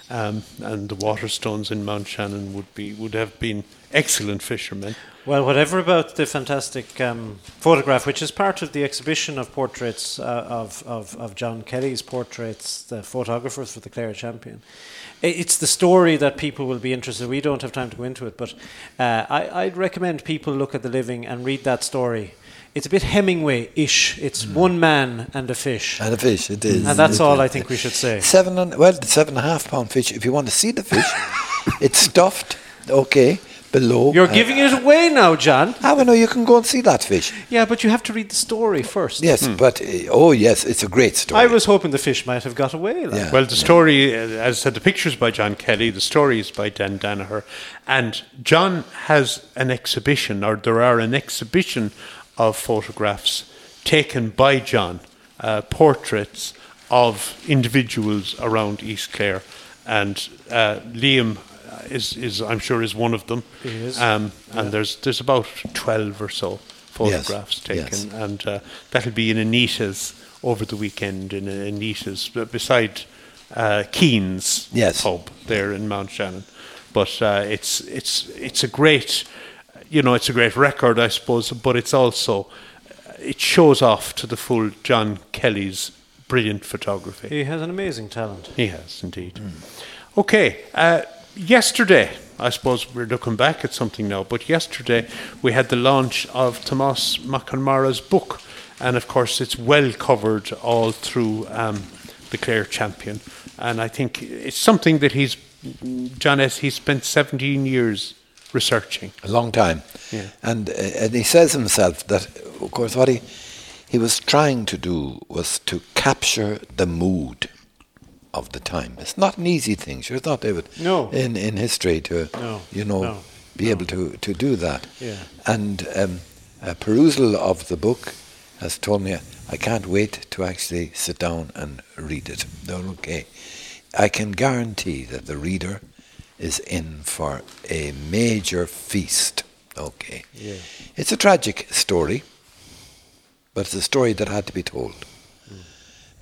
Um, and the Waterstones in Mount Shannon would be would have been excellent fishermen. Well, whatever about the fantastic um, photograph, which is part of the exhibition of portraits uh, of, of, of John Kelly's portraits, the photographers for the Clare Champion. It's the story that people will be interested. We don't have time to go into it, but uh, I, I'd recommend people look at the living and read that story. It's a bit Hemingway-ish. It's one man and a fish, And a fish, it is. and that's It all is. I think we should say. Seven and well, the seven and a half pound fish. If you want to see the fish, it's stuffed. Okay, below. You're Uh, giving it away now, John. Ah, well, no, you can go and see that fish. Yeah, but you have to read the story first. Yes, but uh, oh yes, it's a great story. I was hoping the fish might have got away. Like. Yeah. Well, the story, uh, as I said, the pictures by John Kelly, the story is by Dan Danaher, and John has an exhibition, or there are an exhibition of photographs taken by John, uh, portraits of individuals around East Clare, and uh, Liam is, is, I'm sure, is one of them. He is. Um, and there's there's about twelve or so photographs taken, yes. and uh, that'll be in Anita's over the weekend in Anita's b- beside uh, Keen's Yes. pub there in Mount Shannon. But uh, it's it's it's a great, you know, it's a great record, I suppose. But it's also it shows off to the full John Kelly's brilliant photography. He has an amazing talent. He has indeed. Okay, uh, yesterday, I suppose we're looking back at something now, but yesterday we had the launch of Tomás Mac Conmara's book, and of course it's well covered all through um, the Clare Champion, and I think it's something that he's, John S. He spent 17 years researching. a long time. Yeah. And uh, and he says himself that, of course, what he he was trying to do was to capture the mood of the time. It's not an easy thing, sure. It's not, David. No. In in history to No, you know no, be able to to do that. Yeah. And um, a perusal of the book has told me I can't wait to actually sit down and read it. No, okay. I can guarantee that the reader is in for a major feast. Okay. Yeah. It's a tragic story, but it's a story that had to be told.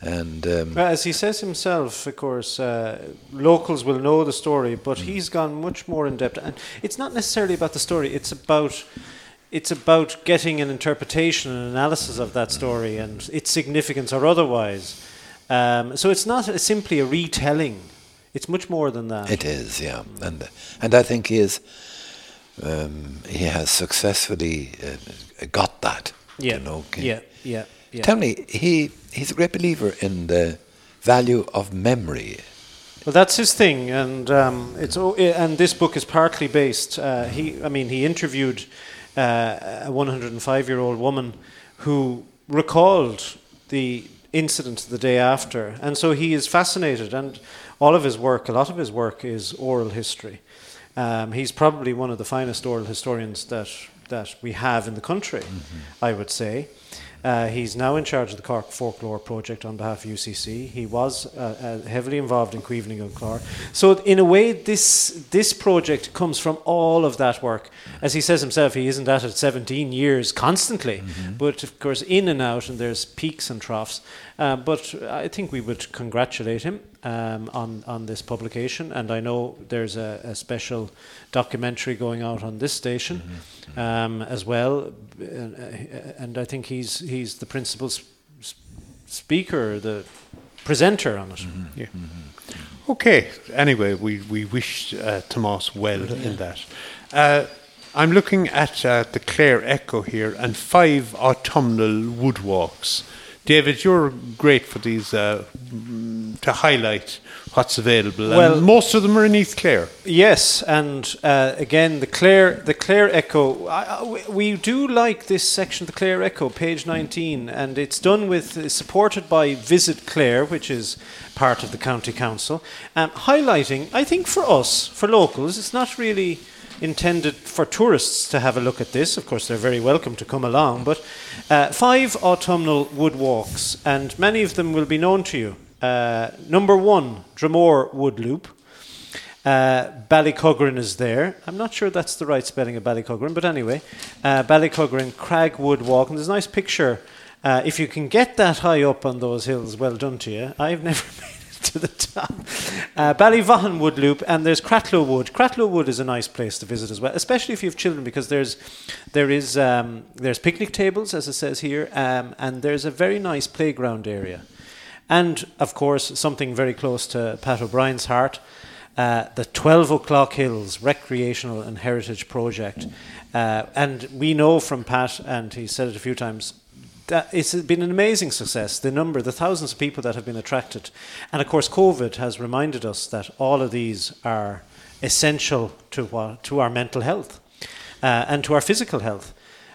And um, Well, as he says himself, of course, uh, locals will know the story, but he's gone much more in depth. And it's not necessarily about the story; it's about it's about getting an interpretation and analysis of that story and its significance or otherwise. Um, so it's not a- simply a retelling; it's much more than that. it is, yeah. And and I think he is um, he has successfully uh, got that. yeah, You know, yeah, yeah, yeah. Tell me, he he's a great believer in the value of memory. Well, that's his thing, and um, it's and this book is partly based. Uh, he, I mean, he interviewed uh, a 105-year-old woman who recalled the incident the day after, and so he is fascinated. And all of his work, a lot of his work, is oral history. Um, he's probably one of the finest oral historians that that we have in the country, I would say. Uh, he's now in charge of the Cork Folklore Project on behalf of UCC. He was uh, uh, heavily involved in Cuimhneamh an Chláir. So, in a way, this this project comes from all of that work. As he says himself, he isn't at it 17 years constantly, but of course, in and out, and there's peaks and troughs. Uh, but I think we would congratulate him um, on on this publication, and I know there's a, a special documentary going out on this station um, as well, and, uh, and I think he's he's the principal s- s- speaker, the presenter on it. Yeah. Okay. Anyway, we we wish uh, Tomas well in that. Uh, I'm looking at uh, the Clare Echo here and five autumnal woodwalks. David, you're great for these uh, to highlight what's available. Well- and most of them are in East Clare. Yes, and uh, again, the Clare, the Clare Echo. I, we- do like this section, of the Clare Echo, page 19, and it's done with, supported by Visit Clare, which is part of the county council, um, highlighting. I think for us, for locals, it's not really intended for tourists to have a look at this. Of course, they're very welcome to come along, but uh, five autumnal wood walks, and many of them will be known to you. Uh, number one, Dromore Wood Loop. Uh, Ballycuggeran is there. I'm not sure that's the right spelling of Ballycuggeran, but anyway, uh, Ballycuggeran Cragwood Walk, and there's a nice picture. Uh, if you can get that high up on those hills, well done to you. I've never to the top. Uh, Ballyvaughan Wood Loop, and there's Cratloe Wood. Cratloe Wood is a nice place to visit as well, especially if you have children, because there's there is um, there's picnic tables, as it says here, um, and there's a very nice playground area, and of course something very close to Pat O'Brien's heart. Uh, the 12 O'Clock Hills Recreational and Heritage Project. Uh, and we know from Pat, and he said it a few times, it's been an amazing success. The number, the thousands of people that have been attracted. And of course, COVID has reminded us that all of these are essential to, what, to our mental health uh, and to our physical health.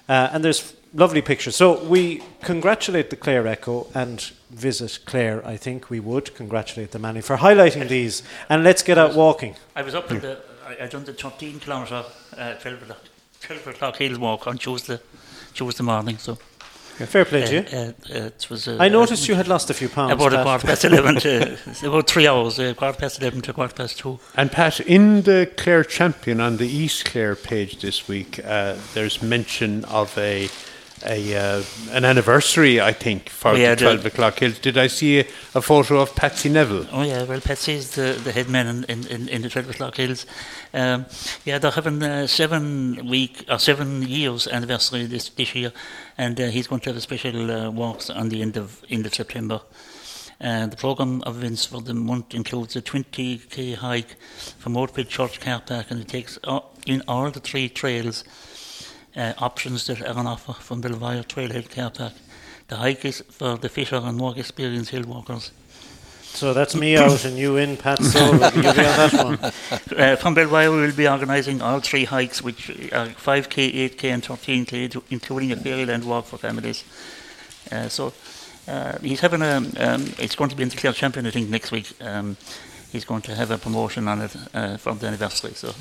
Uh, and there's lovely pictures. So we congratulate the Clare Echo and visit Clare. I think we would congratulate the Manny for highlighting these. And let's get out walking. I was up at the, I, I done the 13 kilometre, uh, 12 o'clock, 12 o'clock hill walk on Tuesday, Tuesday morning. So Yeah, fair play to you. uh, uh, it was. Uh, I noticed you had lost a few pounds. About a quarter past 11 to about three hours, uh, quarter past 11 to quarter past two. And Pat, in the Clare Champion on the East Clare page this week, uh, there's mention of a a uh, an anniversary, I think, for Yeah, the the- 12 o'clock hills. Did I see a, a photo of Patsy Neville? Oh yeah, well, Patsy is the, the head man in, in, in, the 12 o'clock hills. Um, yeah, they're having a seven week or seven years anniversary this this year, and uh, he's going to have a special uh, walks on the end of end of September. Uh, the program of events for the month includes a 20k hike from Oakville Church car park, and it takes all, in all the three trails uh, options that are on offer from Belvoir Trailhead car park. The hike is for the fitter and more experienced hill walkers. So that's me out and you in, Pat. So you'll be on that one. Uh, from Belvoir, we will be organising all three hikes, which are 5k, 8k, and 13k, including a fairyland walk for families. Uh, so uh, he's having a. Um, it's going to be in the Clare Champion, I think, next week. Um, he's going to have a promotion on it uh, from the anniversary. So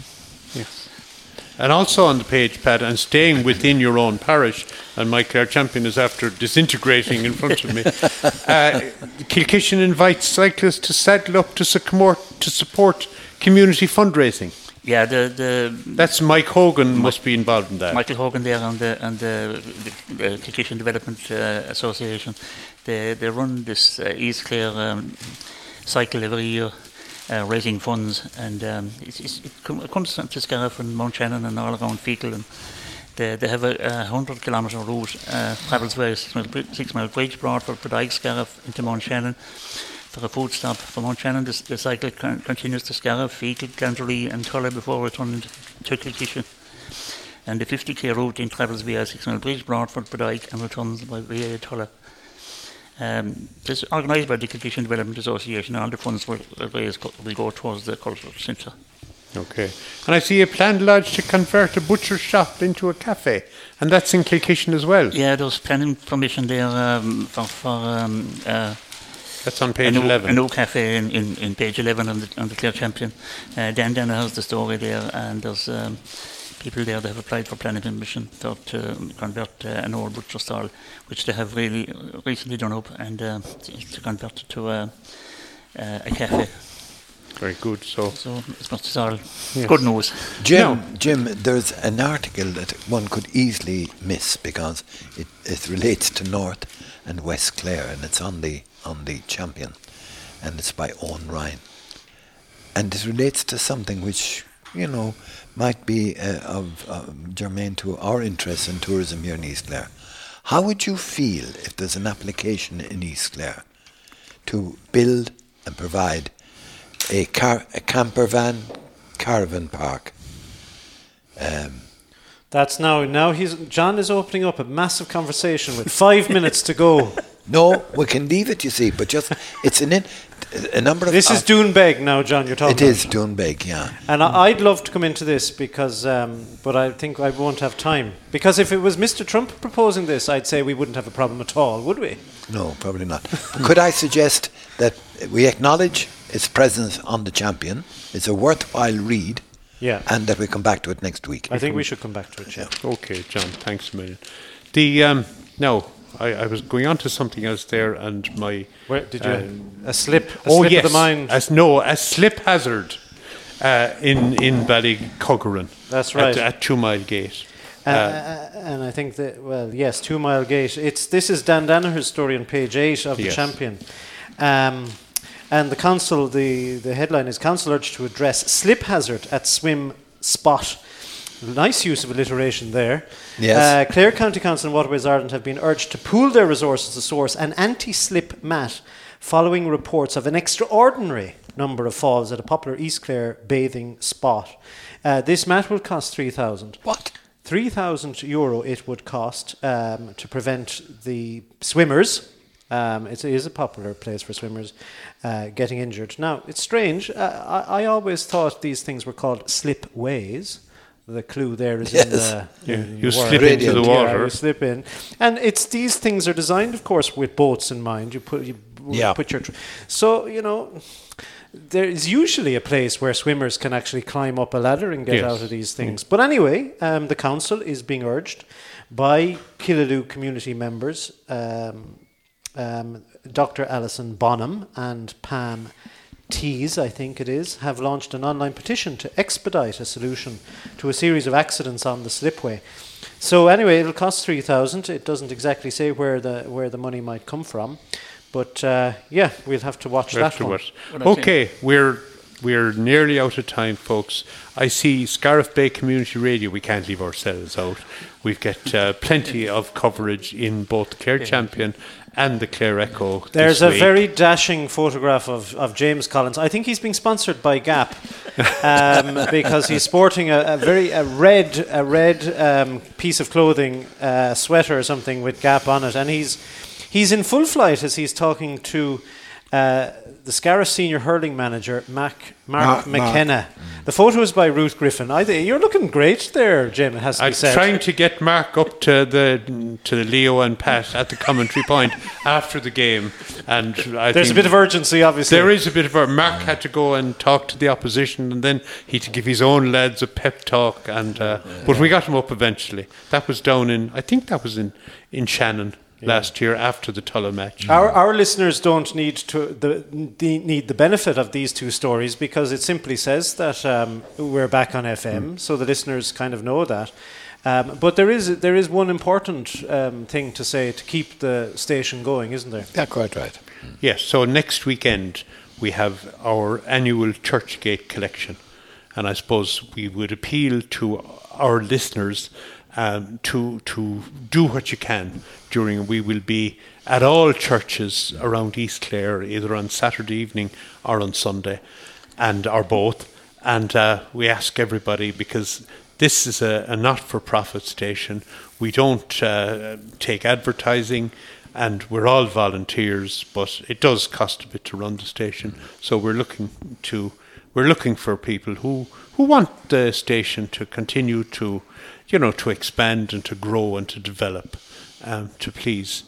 And also on the page, Pat, and staying within your own parish, and my Clare Champion is after disintegrating in front of me. Uh, Kilkishen invites cyclists to saddle up to support, to support community fundraising. yeah, the the That's Mike Hogan must be involved in that. Michael Hogan there and the and the, the, the Kilkishen Development uh, Association. They they run this uh, East Clare um, cycle every year, uh, raising funds, and um, it's, it's, it, com- it comes to Scariff and Mount Shannon and all around Feakle, and they, they have a, a hundred kilometre route uh, travels via six mile, six mile bridge Broadford, Bodyke, Scariff into Mount Shannon. For a food stop from Mount Shannon, the, the cycle con- continues to Scariff, Feakle, Glandralee, and Tulla before returning to, Kilkishen and the 50k route then travels via Six Mile Bridge, Broadford, Bodyke, and returns by via Tulla. Um, this is organised by the Kilkishen Development Association, and all the funds will, will raise co- will go towards the cultural centre. Okay. And I see a planned lodge to convert a butcher shop into a cafe, and that's in Kilkishen as well. Yeah, there's planning permission there um, for, for um, uh, That's on a, page new, 11. a new cafe in, in, in page 11 on the, on the Clare Champion. Uh, Dan Danaher has the story there, and there's um, people there that have applied for planning permission for, to convert uh, an old butcher stall, which they have really recently done up, and uh, to to convert it to a, uh, a cafe. Very good. So, So it's not all Yes. good news. Jim, Jim, there's an article that one could easily miss because it, it relates to North and West Clare, and it's on the on the Champion, and it's by Owen Ryan, and it relates to something which you know might be uh, of uh, germane to our interest in tourism here in East Clare. How would you feel if there's an application in East Clare to build and provide a car a camper van caravan park? Um, That's now. Now he's John is opening up a massive conversation with five minutes to go. No, we can leave it, you see, but just it's an in, a number of. This is of- Doonbeg now, John. You're talking. It about. is Doonbeg, yeah. And I, I'd love to come into this because, um, but I think I won't have time. Because if it was Mr. Trump proposing this, I'd say we wouldn't have a problem at all, would we? No, probably not. Could I suggest that we acknowledge its presence on the champion? It's a worthwhile read, Yeah. and that we come back to it next week. I think we should come back to it. Yeah. okay, John, thanks a million. The um, no, I, I was going on to something else there, and my Where did you? Uh, a slip. A oh slip yes, of the mind. as no, a slip hazard uh, in in Ballycuggeran. That's right. At, at Two Mile Gate. Uh, uh, and I think that well, yes, two mile gate. It's this is Dan Danaher's story on page eight of the champion, um, And the council, the, the headline is Council urged to address slip hazard at swim spot. Nice use of alliteration there. Yes. Uh, Clare County Council and Waterways Ireland have been urged to pool their resources to source an anti slip mat following reports of an extraordinary number of falls at a popular East Clare bathing spot. Uh, this mat will cost 3000 What? 3,000 euro it would cost um, to prevent the swimmers. Um, it is a popular place for swimmers uh, getting injured. Now, it's strange. Uh, I, I always thought these things were called slipways. The clue there is in Yes. the. Yeah, in you the word. slip into the Yeah, water. you slip in, and it's these things are designed, of course, with boats in mind. You put you Yeah. put your tr- so you know there is usually a place where swimmers can actually climb up a ladder and get Yes. out of these things. But anyway, um, the council is being urged by Killaloe community members, um, um, Dr. Alison Bonham and Pam Tees, I think it is, have launched an online petition to expedite a solution to a series of accidents on the slipway. So anyway, it'll cost three thousand. It doesn't exactly say where the where the money might come from, but uh, yeah, we'll have to watch that one. afterwards. What I'm Okay, we're we're nearly out of time, folks. I see Scariff Bay Community Radio. We can't leave ourselves out. We've got uh, plenty of coverage in both Care Clare Champion and the Clare Echo. There's a week. very dashing photograph of, of James Collins. I think he's being sponsored by Gap um, because he's sporting a, a very a red a red um, piece of clothing, uh, sweater or something with Gap on it, and he's he's in full flight as he's talking to. Uh, the Scariff senior hurling manager, Mac, Mark Mark- Mark. McKenna. The photo is by Ruth Griffin. I think you're looking great there, Jim. It has to I'm be said. trying to get Mark up to the to the Leo and Pat at the commentary point after the game, and I There's a bit of urgency, obviously. There is a bit of a Mark had to go and talk to the opposition, and then he had to give his own lads a pep talk. And uh, but we got him up eventually. That was down in I think that was in in Shannon last year after the Tulla match. Our, our listeners don't need to the, the need the benefit of these two stories because it simply says that um, we're back on FM, so the listeners kind of know that. Um, but there is there is one important um, thing to say to keep the station going, isn't there? Yeah, quite right. Yes. So next weekend we have our annual Churchgate collection, and I suppose we would appeal to our listeners um, to to do what you can during. We will be at all churches around East Clare, either on Saturday evening or on Sunday, and or both. And uh, we ask everybody because this is a, a not-for-profit station. We don't uh, take advertising and we're all volunteers, but it does cost a bit to run the station. So we're looking to we're looking for people who who want the station to continue to you know to expand and to grow and to develop. Um, to please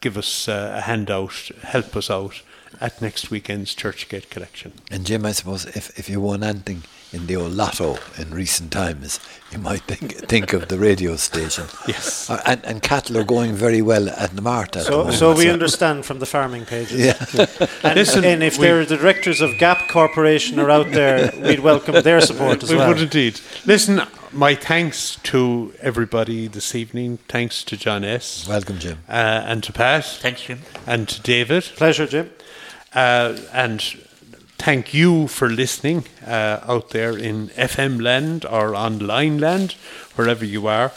give us uh, a handout, help us out at next weekend's Churchgate collection. And Jim, I suppose if, if you won anything in the old lotto in recent times, you might think think of the radio station. Yes. Uh, and, and cattle are going very well at the Mart at the So, moment. so we understand from the farming pages. Yeah. And, Listen, and if there are the directors of Gap Corporation are out there, we'd welcome their support as we well. We would indeed. Listen, my thanks to everybody this evening. Thanks to John S. Welcome, Jim. Uh, and to Pat. Thanks, Jim. And to David. Pleasure, Jim. Uh, and thank you for listening uh, out there in FM land or online land, wherever you are.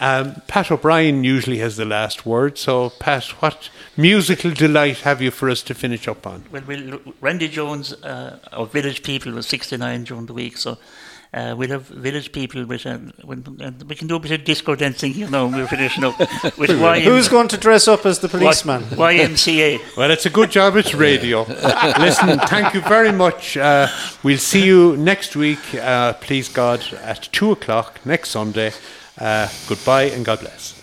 Um, Pat O'Brien usually has the last word. So, Pat, what musical delight have you for us to finish up on? Well, we'll, Randy Jones, uh, our village people, was 69 during the week, so uh, we'll have village people with, uh, when, uh, we can do a bit of disco dancing, you know, we're finishing up with YM, Who's going to dress up as the policeman? YMCA. Well, it's a good job it's radio. Listen, thank you very much. Uh, we'll see you next week, uh, please God, at 2 o'clock next Sunday. Uh, goodbye and God bless.